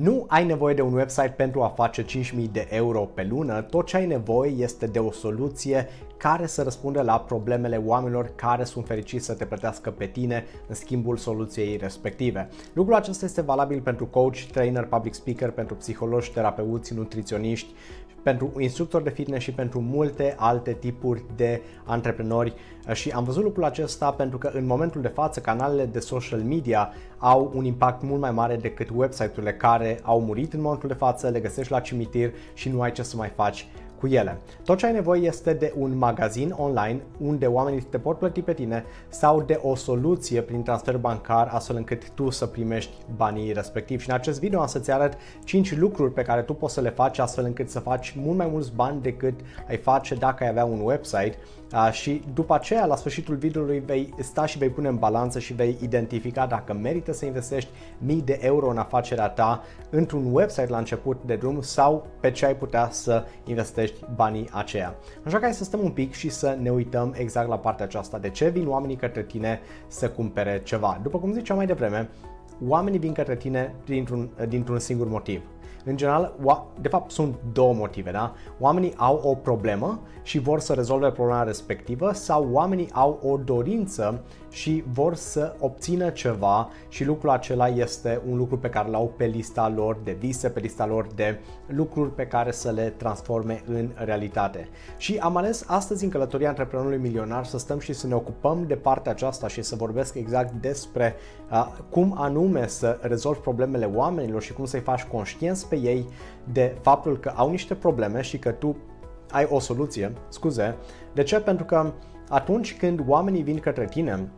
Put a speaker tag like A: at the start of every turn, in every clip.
A: Nu ai nevoie de un website pentru a face 5.000 de euro pe lună, tot ce ai nevoie este de o soluție care să răspundă la problemele oamenilor care sunt fericiți să te plătească pe tine în schimbul soluției respective. Lucrul acesta este valabil pentru coach, trainer, public speaker, pentru psihologi, terapeuți, nutriționiști pentru instructori de fitness și pentru multe alte tipuri de antreprenori. Și am văzut lucrul acesta pentru că în momentul de față canalele de social media au un impact mult mai mare decât website-urile care au murit în momentul de față, le găsești la cimitir și nu ai ce să mai faci cu ele. Tot ce ai nevoie este de un magazin online unde oamenii te pot plăti pe tine sau de o soluție prin transfer bancar astfel încât tu să primești banii respectiv. Și în acest video am să-ți arăt 5 lucruri pe care tu poți să le faci astfel încât să faci mult mai mulți bani decât ai face dacă ai avea un website și după aceea, la sfârșitul videoului, vei sta și vei pune în balanță și vei identifica dacă merită să investești mii de euro în afacerea ta într-un website la început de drum sau pe ce ai putea să investești banii aceia. Așa că hai să stăm un pic și să ne uităm exact la partea aceasta. De ce vin oamenii către tine să cumpere ceva? După cum ziceam mai devreme, oamenii vin către tine dintr-un, dintr-un singur motiv – în general, de fapt sunt două motive, da? Oamenii au o problemă și vor să rezolve problema respectivă sau oamenii au o dorință și vor să obțină ceva și lucrul acela este un lucru pe care l-au pe lista lor de vise, pe lista lor de lucruri pe care să le transforme în realitate. Și am ales astăzi în călătoria antreprenorului milionar să stăm și să ne ocupăm de partea aceasta și să vorbesc exact despre uh, cum anume să rezolvi problemele oamenilor și cum să-i faci conștienți pe ei de faptul că au niște probleme și că tu ai o soluție, scuze. De ce? Pentru că atunci când oamenii vin către tine,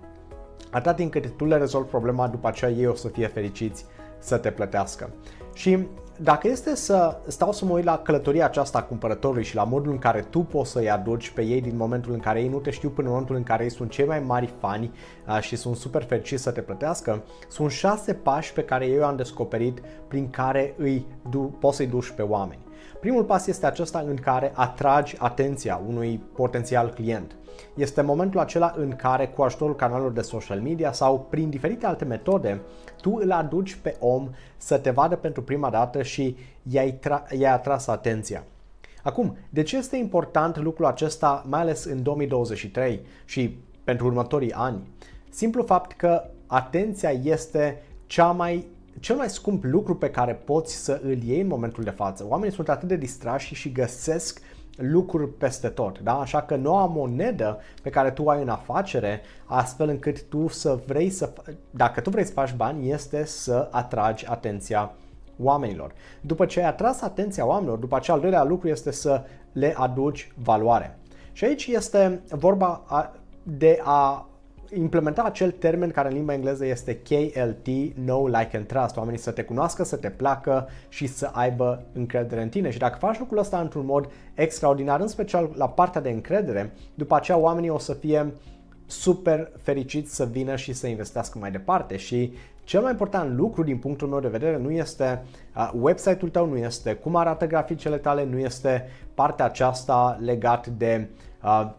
A: atât timp cât tu le rezolvi problema, după aceea ei o să fie fericiți să te plătească. Și dacă este să stau să mă uit la călătoria aceasta a cumpărătorului și la modul în care tu poți să-i aduci pe ei din momentul în care ei nu te știu până în momentul în care ei sunt cei mai mari fani și sunt super fericiți să te plătească, sunt șase pași pe care eu am descoperit prin care îi du- poți să-i duci pe oameni. Primul pas este acesta în care atragi atenția unui potențial client. Este momentul acela în care cu ajutorul canalelor de social media sau prin diferite alte metode, tu îl aduci pe om să te vadă pentru prima dată și i-ai, tra- i-ai atras atenția. Acum, de ce este important lucrul acesta, mai ales în 2023 și pentru următorii ani? Simplu fapt că atenția este cea mai cel mai scump lucru pe care poți să îl iei în momentul de față. Oamenii sunt atât de distrași și găsesc lucruri peste tot. Da? Așa că noua monedă pe care tu ai în afacere, astfel încât tu să vrei să, dacă tu vrei să faci bani, este să atragi atenția oamenilor. După ce ai atras atenția oamenilor, după aceea al doilea lucru este să le aduci valoare. Și aici este vorba de a implementa acel termen care în limba engleză este KLT, Know, Like and Trust, oamenii să te cunoască, să te placă și să aibă încredere în tine. Și dacă faci lucrul ăsta într-un mod extraordinar, în special la partea de încredere, după aceea oamenii o să fie super fericiți să vină și să investească mai departe și cel mai important lucru din punctul meu de vedere nu este uh, website-ul tău, nu este cum arată graficele tale, nu este partea aceasta legat de uh,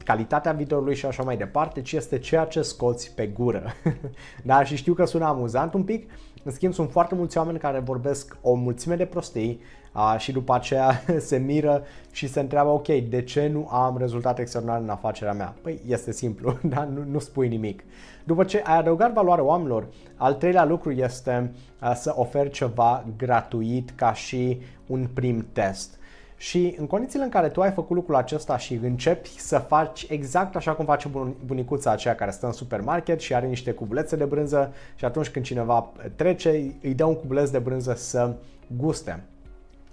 A: calitatea videoului și așa mai departe, ci este ceea ce scoți pe gură. da, și știu că sună amuzant un pic, în schimb sunt foarte mulți oameni care vorbesc o mulțime de prostii uh, și după aceea se miră și se întreabă, ok, de ce nu am rezultate extraordinare în afacerea mea? Păi este simplu, da? nu, nu spui nimic. După ce ai adăugat valoare oamenilor, al treilea lucru este uh, să oferi ceva gratuit ca și un prim test. Și în condițiile în care tu ai făcut lucrul acesta și începi să faci exact așa cum face bunicuța aceea care stă în supermarket și are niște cubulețe de brânză și atunci când cineva trece îi dă un cubuleț de brânză să guste.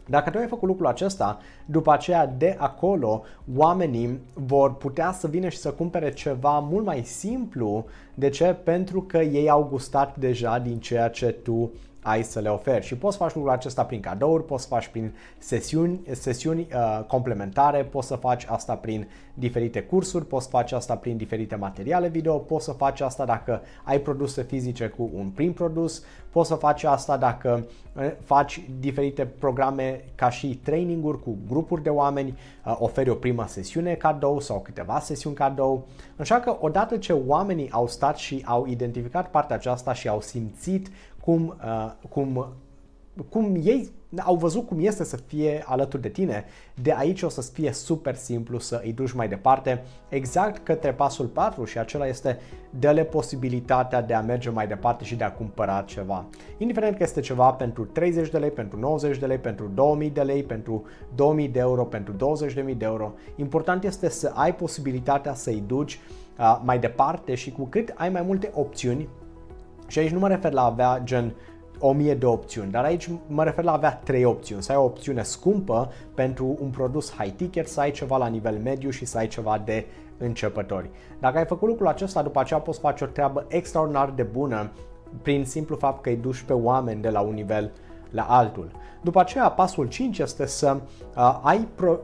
A: Dacă tu ai făcut lucrul acesta, după aceea de acolo oamenii vor putea să vină și să cumpere ceva mult mai simplu. De ce? Pentru că ei au gustat deja din ceea ce tu ai să le oferi și poți să faci lucrul acesta prin cadouri, poți să faci prin sesiuni, sesiuni uh, complementare, poți să faci asta prin diferite cursuri, poți să faci asta prin diferite materiale video, poți să faci asta dacă ai produse fizice cu un prim produs, poți să faci asta dacă uh, faci diferite programe ca și traininguri cu grupuri de oameni, uh, oferi o primă sesiune cadou sau câteva sesiuni cadou. Așa că odată ce oamenii au stat și au identificat partea aceasta și au simțit cum, uh, cum cum ei au văzut cum este să fie alături de tine, de aici o să fie super simplu să îi duci mai departe, exact către pasul 4 și acela este dă-le posibilitatea de a merge mai departe și de a cumpăra ceva. Indiferent că este ceva pentru 30 de lei, pentru 90 de lei, pentru 2000 de lei, pentru 2000 de euro, pentru 20.000 de euro, important este să ai posibilitatea să-i duci uh, mai departe și cu cât ai mai multe opțiuni, și aici nu mă refer la avea gen 1000 de opțiuni, dar aici mă refer la avea 3 opțiuni. Să ai o opțiune scumpă pentru un produs high ticket, să ai ceva la nivel mediu și să ai ceva de începători. Dacă ai făcut lucrul acesta, după aceea poți face o treabă extraordinar de bună prin simplu fapt că îi duci pe oameni de la un nivel la altul. După aceea, pasul 5 este să uh, ai pro-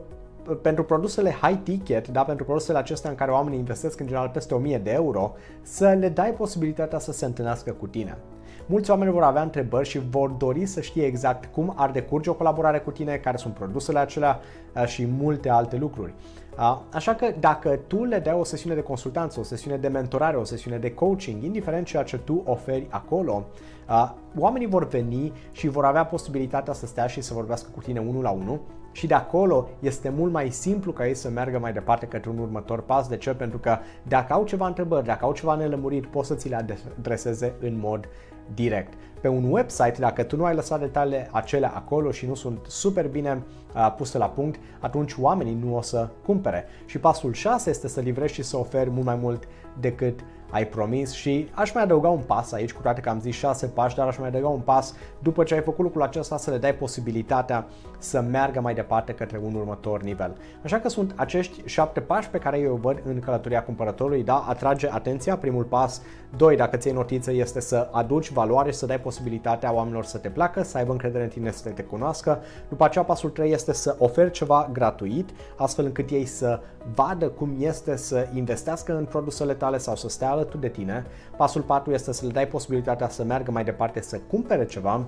A: pentru produsele high ticket, da, pentru produsele acestea în care oamenii investesc în general peste 1000 de euro, să le dai posibilitatea să se întâlnească cu tine. Mulți oameni vor avea întrebări și vor dori să știe exact cum ar decurge o colaborare cu tine, care sunt produsele acelea uh, și multe alte lucruri. Uh, așa că dacă tu le dai o sesiune de consultanță, o sesiune de mentorare, o sesiune de coaching, indiferent ceea ce tu oferi acolo, uh, oamenii vor veni și vor avea posibilitatea să stea și să vorbească cu tine unul la unul și de acolo este mult mai simplu ca ei să meargă mai departe către un următor pas. De ce? Pentru că dacă au ceva întrebări, dacă au ceva nelămuriri, poți să ți le adreseze în mod direct. Pe un website, dacă tu nu ai lăsat detaliile acelea acolo și nu sunt super bine uh, puse la punct, atunci oamenii nu o să cumpere. Și pasul 6 este să livrezi și să oferi mult mai mult decât ai promis și aș mai adăuga un pas aici, cu toate că am zis 6 pași, dar aș mai adăuga un pas după ce ai făcut lucrul acesta să le dai posibilitatea să meargă mai departe către un următor nivel. Așa că sunt acești 7 pași pe care eu văd în călătoria cumpărătorului, da, atrage atenția, primul pas, 2, dacă ți notiță, este să aduci valoare și să dai posibilitatea oamenilor să te placă, să aibă încredere în tine, să te cunoască. După aceea, pasul 3 este să oferi ceva gratuit, astfel încât ei să vadă cum este să investească în produsele tale sau să stea alături de tine. Pasul 4 este să le dai posibilitatea să meargă mai departe, să cumpere ceva.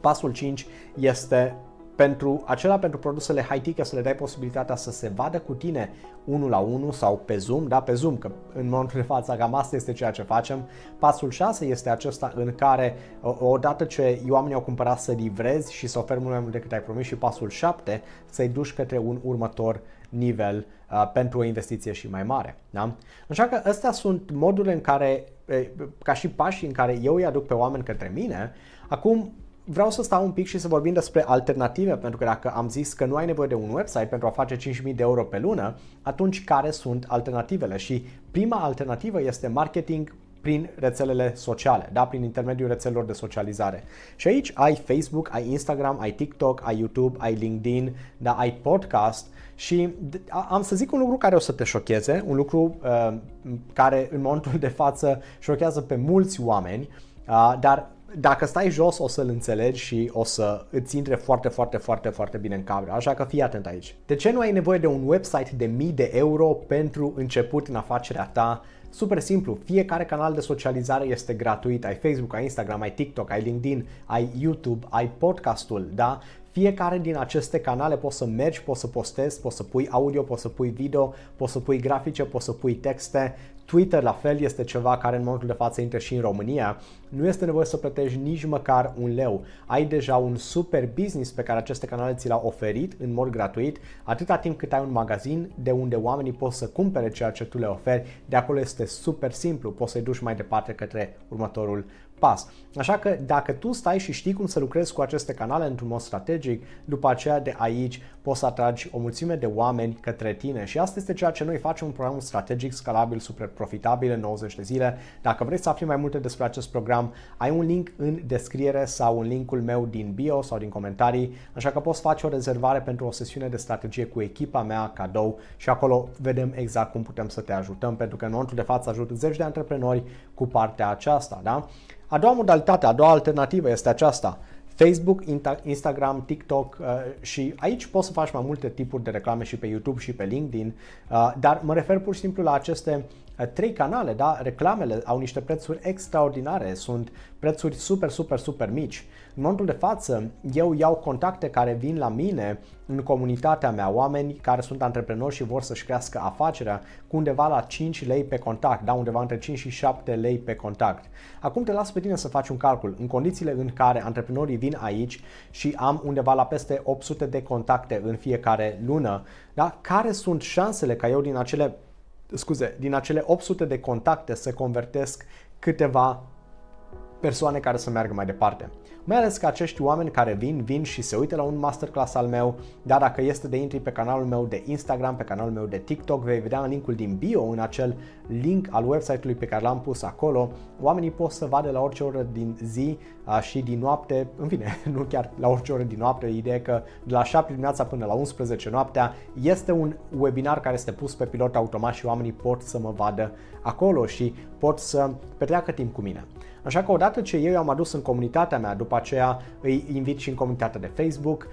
A: Pasul 5 este pentru acela pentru produsele high ticket să le dai posibilitatea să se vadă cu tine unul la unul sau pe Zoom, da, pe Zoom, că în momentul de față cam asta este ceea ce facem. Pasul 6 este acesta în care odată ce oamenii au cumpărat să livrezi și să oferi mult mai mult decât ai promis și pasul 7 să-i duci către un următor nivel uh, pentru o investiție și mai mare. Da? Așa că astea sunt modurile în care, ca și pași în care eu îi aduc pe oameni către mine. Acum, vreau să stau un pic și să vorbim despre alternative, pentru că dacă am zis că nu ai nevoie de un website pentru a face 5.000 de euro pe lună, atunci care sunt alternativele? Și prima alternativă este marketing prin rețelele sociale, da? prin intermediul rețelelor de socializare. Și aici ai Facebook, ai Instagram, ai TikTok, ai YouTube, ai LinkedIn, da? ai podcast și am să zic un lucru care o să te șocheze, un lucru uh, care în momentul de față șochează pe mulți oameni, uh, dar dacă stai jos o să-l înțelegi și o să îți intre foarte, foarte, foarte, foarte bine în cameră. Așa că fii atent aici. De ce nu ai nevoie de un website de mii de euro pentru început în afacerea ta? Super simplu, fiecare canal de socializare este gratuit. Ai Facebook, ai Instagram, ai TikTok, ai LinkedIn, ai YouTube, ai podcastul, da? Fiecare din aceste canale poți să mergi, poți să postezi, poți să pui audio, poți să pui video, poți să pui grafice, poți să pui texte. Twitter la fel este ceva care în momentul de față intră și în România. Nu este nevoie să plătești nici măcar un leu. Ai deja un super business pe care aceste canale ți l-au oferit în mod gratuit, atâta timp cât ai un magazin de unde oamenii pot să cumpere ceea ce tu le oferi. De acolo este super simplu, poți să-i duci mai departe către următorul pas. Așa că dacă tu stai și știi cum să lucrezi cu aceste canale într-un mod strategic, după aceea de aici poți să atragi o mulțime de oameni către tine și asta este ceea ce noi facem un program strategic, scalabil, super profitabil în 90 de zile. Dacă vrei să afli mai multe despre acest program, ai un link în descriere sau un linkul meu din bio sau din comentarii, așa că poți face o rezervare pentru o sesiune de strategie cu echipa mea cadou și acolo vedem exact cum putem să te ajutăm, pentru că în momentul de față ajut zeci de antreprenori cu partea aceasta, da? A doua modalitate, a doua alternativă este aceasta. Facebook, Instagram, TikTok uh, și aici poți să faci mai multe tipuri de reclame și pe YouTube și pe LinkedIn, uh, dar mă refer pur și simplu la aceste uh, trei canale, da? Reclamele au niște prețuri extraordinare, sunt prețuri super, super, super mici. În momentul de față, eu iau contacte care vin la mine în comunitatea mea, oameni care sunt antreprenori și vor să-și crească afacerea cu undeva la 5 lei pe contact, da, undeva între 5 și 7 lei pe contact. Acum te las pe tine să faci un calcul. În condițiile în care antreprenorii vin aici și am undeva la peste 800 de contacte în fiecare lună, da, care sunt șansele ca eu din acele scuze, din acele 800 de contacte să convertesc câteva persoane care să meargă mai departe. Mai ales că acești oameni care vin, vin și se uită la un masterclass al meu, dar dacă este de intri pe canalul meu de Instagram, pe canalul meu de TikTok, vei vedea în linkul din bio, în acel link al website-ului pe care l-am pus acolo, oamenii pot să vadă la orice oră din zi și din noapte, în fine, nu chiar la orice oră din noapte, ideea că de la 7 dimineața până la 11 noaptea este un webinar care este pus pe pilot automat și oamenii pot să mă vadă acolo și pot să petreacă timp cu mine. Așa că odată ce eu i-am adus în comunitatea mea, după aceea îi invit și în comunitatea de Facebook,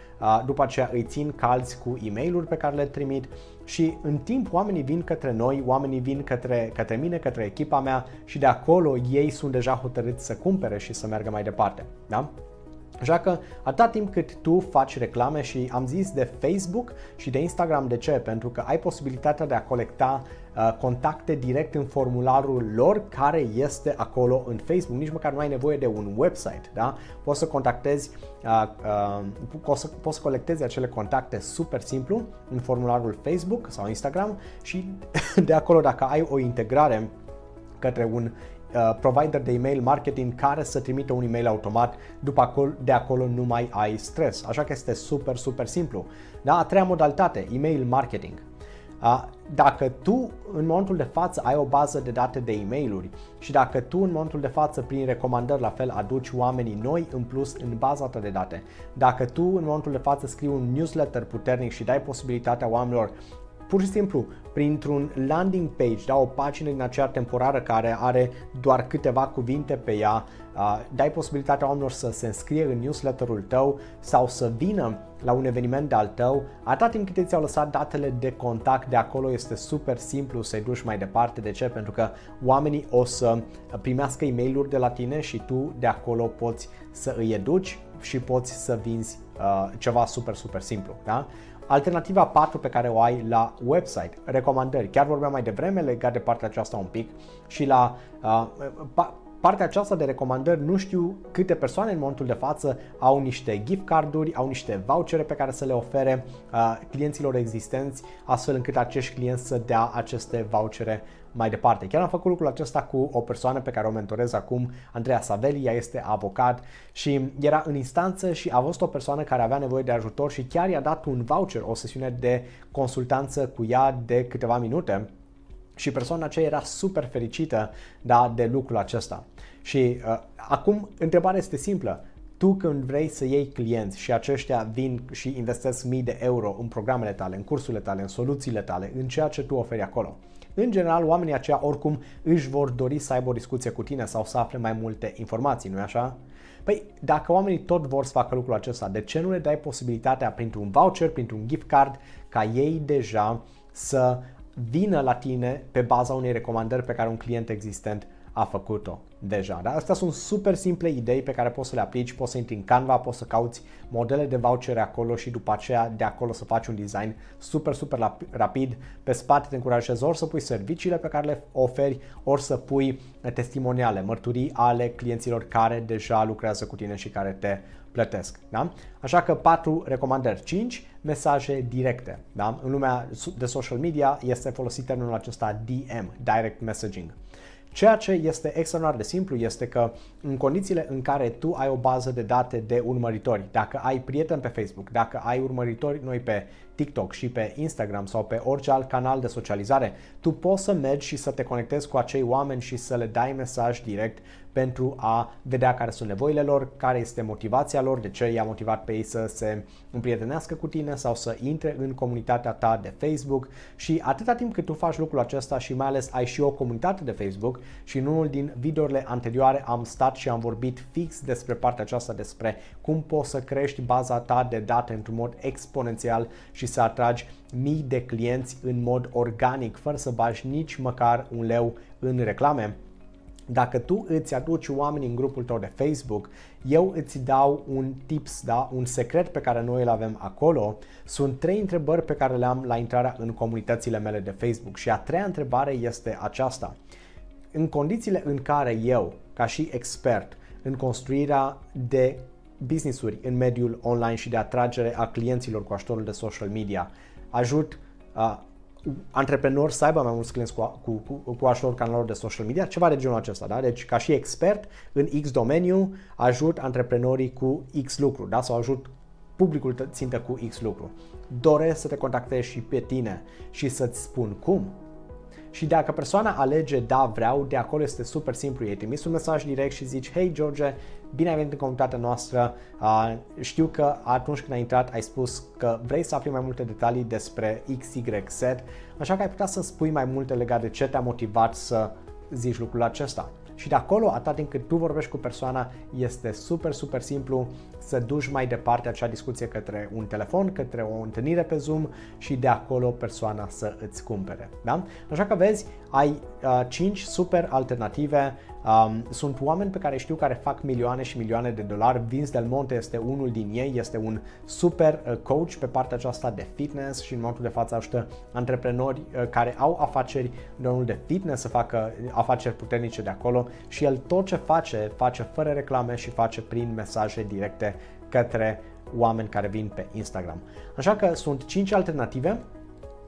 A: după aceea îi țin calzi cu e mail pe care le trimit și în timp oamenii vin către noi, oamenii vin către, către mine, către echipa mea și de acolo ei sunt deja hotărâți să cumpere și să meargă mai departe. Da? Așa că atâta timp cât tu faci reclame și am zis de Facebook și de Instagram, de ce? Pentru că ai posibilitatea de a colecta uh, contacte direct în formularul lor care este acolo în Facebook. Nici măcar nu ai nevoie de un website, da? Poți să contactezi, uh, uh, poți, să, poți să colectezi acele contacte super simplu în formularul Facebook sau Instagram și de acolo dacă ai o integrare către un Uh, provider de email marketing care să trimită un email automat, după acolo, de acolo nu mai ai stres. Așa că este super, super simplu. Da? A treia modalitate, email marketing. Uh, dacă tu în momentul de față ai o bază de date de e-mailuri și dacă tu în momentul de față prin recomandări la fel aduci oamenii noi în plus în baza ta de date, dacă tu în momentul de față scrii un newsletter puternic și dai posibilitatea oamenilor pur și simplu printr-un landing page, da, o pagină din acea temporară care are doar câteva cuvinte pe ea, uh, dai posibilitatea oamenilor să se înscrie în newsletterul tău sau să vină la un eveniment de al tău, atât timp cât ți-au lăsat datele de contact de acolo este super simplu să-i duci mai departe. De ce? Pentru că oamenii o să primească e mail de la tine și tu de acolo poți să îi educi și poți să vinzi uh, ceva super, super simplu. Da? Alternativa 4 pe care o ai la website, recomandări. Chiar vorbeam mai devreme legat de partea aceasta un pic și la uh, pa, partea aceasta de recomandări nu știu câte persoane în momentul de față au niște gift carduri, au niște vouchere pe care să le ofere uh, clienților existenți, astfel încât acești clienți să dea aceste vouchere mai departe. Chiar am făcut lucrul acesta cu o persoană pe care o mentorez acum, Andreea Saveli, ea este avocat și era în instanță și a văzut o persoană care avea nevoie de ajutor și chiar i-a dat un voucher, o sesiune de consultanță cu ea de câteva minute și persoana aceea era super fericită da, de lucrul acesta. Și uh, acum întrebarea este simplă. Tu când vrei să iei clienți și aceștia vin și investesc mii de euro în programele tale, în cursurile tale, în soluțiile tale, în ceea ce tu oferi acolo, în general, oamenii aceia oricum își vor dori să aibă o discuție cu tine sau să afle mai multe informații, nu-i așa? Păi, dacă oamenii tot vor să facă lucrul acesta, de ce nu le dai posibilitatea printr-un voucher, printr-un gift card, ca ei deja să vină la tine pe baza unei recomandări pe care un client existent a făcut-o deja. Da? Astea sunt super simple idei pe care poți să le aplici, poți să intri în Canva, poți să cauți modele de vouchere acolo și după aceea de acolo să faci un design super, super rapid. Pe spate te încurajezi ori să pui serviciile pe care le oferi, ori să pui testimoniale, mărturii ale clienților care deja lucrează cu tine și care te plătesc. Da? Așa că 4 recomandări, 5 mesaje directe. Da? În lumea de social media este folosit termenul acesta DM, Direct Messaging. Ceea ce este extraordinar de simplu este că în condițiile în care tu ai o bază de date de urmăritori, dacă ai prieteni pe Facebook, dacă ai urmăritori noi pe TikTok și pe Instagram sau pe orice alt canal de socializare, tu poți să mergi și să te conectezi cu acei oameni și să le dai mesaj direct pentru a vedea care sunt nevoile lor, care este motivația lor, de ce i-a motivat pe ei să se împrietenească cu tine sau să intre în comunitatea ta de Facebook. Și atâta timp cât tu faci lucrul acesta și mai ales ai și o comunitate de Facebook și în unul din videourile anterioare am stat și am vorbit fix despre partea aceasta, despre cum poți să crești baza ta de date într-un mod exponențial și să atragi mii de clienți în mod organic, fără să bagi nici măcar un leu în reclame dacă tu îți aduci oameni în grupul tău de Facebook, eu îți dau un tips, da? un secret pe care noi îl avem acolo. Sunt trei întrebări pe care le am la intrarea în comunitățile mele de Facebook și a treia întrebare este aceasta. În condițiile în care eu, ca și expert în construirea de business-uri în mediul online și de atragere a clienților cu ajutorul de social media, ajut uh, antreprenori să aibă mai mulți clienți cu, cu, cu, cu ajutorul canalelor de social media, ceva de genul acesta. Da? Deci, ca și expert în X domeniu, ajut antreprenorii cu X lucru da? sau ajut publicul țintă cu X lucru. Doresc să te contactezi și pe tine și să-ți spun cum. Și dacă persoana alege da, vreau, de acolo este super simplu. Ei trimis un mesaj direct și zici, hei George, bine ai venit în comunitatea noastră. Uh, știu că atunci când ai intrat ai spus că vrei să afli mai multe detalii despre XYZ, așa că ai putea să spui mai multe legate de ce te-a motivat să zici lucrul acesta. Și de acolo, atât timp cât tu vorbești cu persoana, este super, super simplu să duci mai departe acea discuție către un telefon, către o întâlnire pe Zoom și de acolo persoana să îți cumpere. Da? Așa că vezi, ai uh, 5 super alternative Um, sunt oameni pe care știu care fac milioane și milioane de dolari. Vince Del Monte este unul din ei, este un super uh, coach pe partea aceasta de fitness și în momentul de față ajută antreprenori uh, care au afaceri în domeniul de fitness să facă afaceri puternice de acolo și el tot ce face, face fără reclame și face prin mesaje directe către oameni care vin pe Instagram. Așa că sunt 5 alternative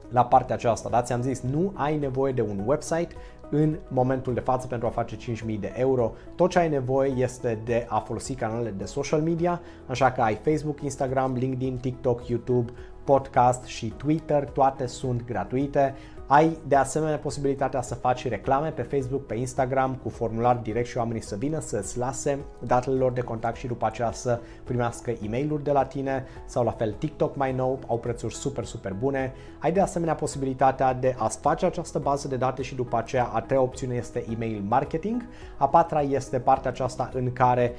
A: la partea aceasta, da? Ți-am zis, nu ai nevoie de un website, în momentul de față pentru a face 5.000 de euro. Tot ce ai nevoie este de a folosi canalele de social media, așa că ai Facebook, Instagram, LinkedIn, TikTok, YouTube, podcast și Twitter, toate sunt gratuite. Ai de asemenea posibilitatea să faci reclame pe Facebook, pe Instagram cu formular direct și oamenii să vină să-ți lase datele lor de contact și după aceea să primească e mail de la tine sau la fel TikTok mai nou, au prețuri super, super bune. Ai de asemenea posibilitatea de a face această bază de date și după aceea a treia opțiune este email marketing. A patra este partea aceasta în care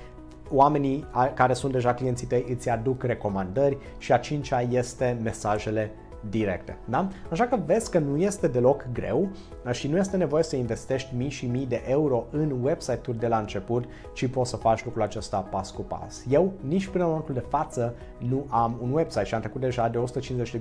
A: oamenii care sunt deja clienții tăi îți aduc recomandări și a cincea este mesajele directe. Da? Așa că vezi că nu este deloc greu și nu este nevoie să investești mii și mii de euro în website-uri de la început, ci poți să faci lucrul acesta pas cu pas. Eu nici până în momentul de față nu am un website și am trecut deja de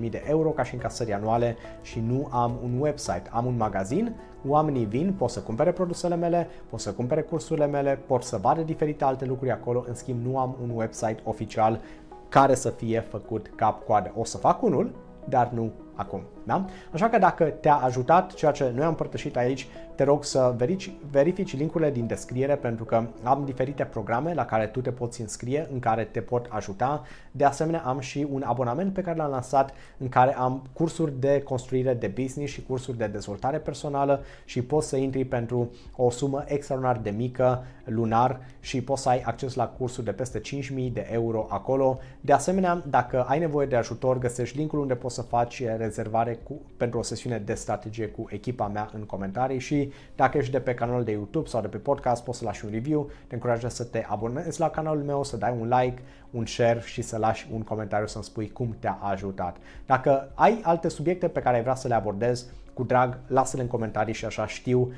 A: 150.000 de euro ca și încasări anuale și nu am un website. Am un magazin, oamenii vin, pot să cumpere produsele mele, pot să cumpere cursurile mele, pot să vadă diferite alte lucruri acolo, în schimb nu am un website oficial care să fie făcut cap-coadă. O să fac unul, dar nu acum. Da? Așa că dacă te-a ajutat ceea ce noi am împărtășit aici, te rog să verifici, verifici linkurile din descriere pentru că am diferite programe la care tu te poți înscrie, în care te pot ajuta. De asemenea, am și un abonament pe care l-am lansat în care am cursuri de construire de business și cursuri de dezvoltare personală și poți să intri pentru o sumă extraordinar de mică lunar și poți să ai acces la cursuri de peste 5.000 de euro acolo. De asemenea, dacă ai nevoie de ajutor, găsești linkul unde poți să faci rezervare cu, pentru o sesiune de strategie cu echipa mea în comentarii și dacă ești de pe canalul de YouTube sau de pe podcast, poți să lași un review, te încurajez să te abonezi la canalul meu, să dai un like, un share și să lași un comentariu să-mi spui cum te-a ajutat. Dacă ai alte subiecte pe care ai vrea să le abordez, cu drag, lasă-le în comentarii și așa știu